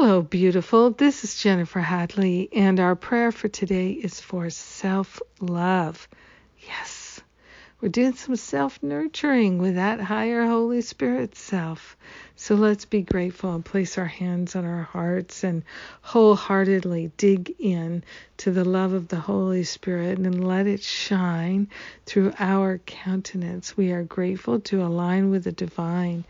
Hello, beautiful. This is Jennifer Hadley, and our prayer for today is for self love. Yes, we're doing some self nurturing with that higher Holy Spirit self. So let's be grateful and place our hands on our hearts and wholeheartedly dig in to the love of the Holy Spirit and let it shine through our countenance. We are grateful to align with the divine.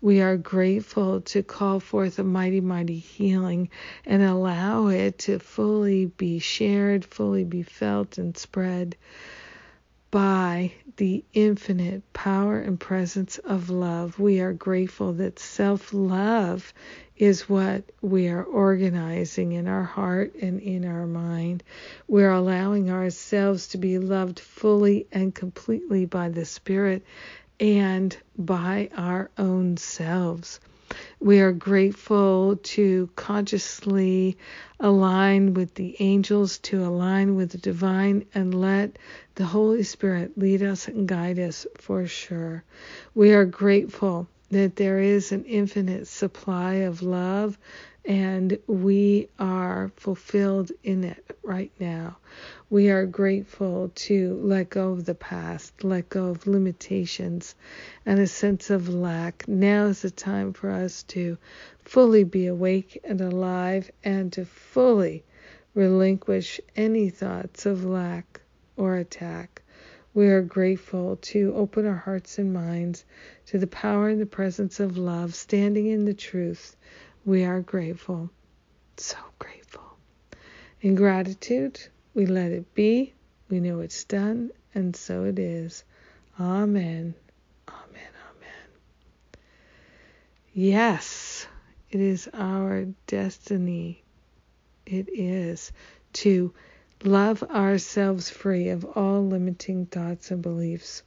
We are grateful to call forth a mighty, mighty healing and allow it to fully be shared, fully be felt and spread by the infinite power and presence of love. We are grateful that self love is what we are organizing in our heart and in our mind. We're allowing ourselves to be loved fully and completely by the Spirit and by our own selves. We are grateful to consciously align with the angels, to align with the divine, and let the Holy Spirit lead us and guide us for sure. We are grateful that there is an infinite supply of love and we are fulfilled in it right now. We are grateful to let go of the past, let go of limitations and a sense of lack. Now is the time for us to fully be awake and alive and to fully relinquish any thoughts of lack or attack. We are grateful to open our hearts and minds to the power and the presence of love, standing in the truth we are grateful, so grateful. In gratitude, we let it be. We know it's done, and so it is. Amen. Amen. Amen. Yes, it is our destiny. It is to love ourselves free of all limiting thoughts and beliefs.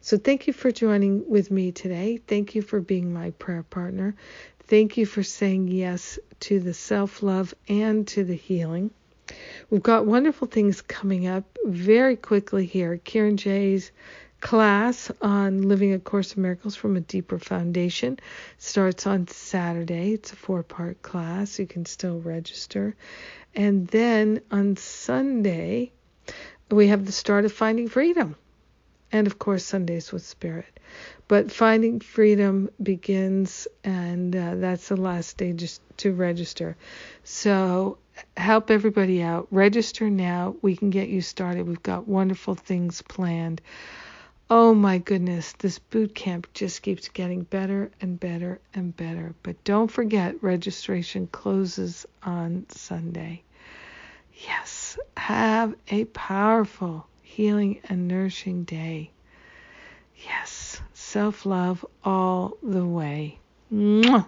So, thank you for joining with me today. Thank you for being my prayer partner. Thank you for saying yes to the self love and to the healing. We've got wonderful things coming up very quickly here. Karen J's class on Living a Course of Miracles from a Deeper Foundation starts on Saturday. It's a four part class. You can still register. And then on Sunday, we have the start of Finding Freedom. And of course, Sundays with Spirit. But finding freedom begins, and uh, that's the last stage to register. So help everybody out. Register now. We can get you started. We've got wonderful things planned. Oh my goodness, this boot camp just keeps getting better and better and better. But don't forget, registration closes on Sunday. Yes, have a powerful, healing, and nourishing day. Yes self love all the way. Mwah!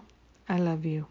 I love you.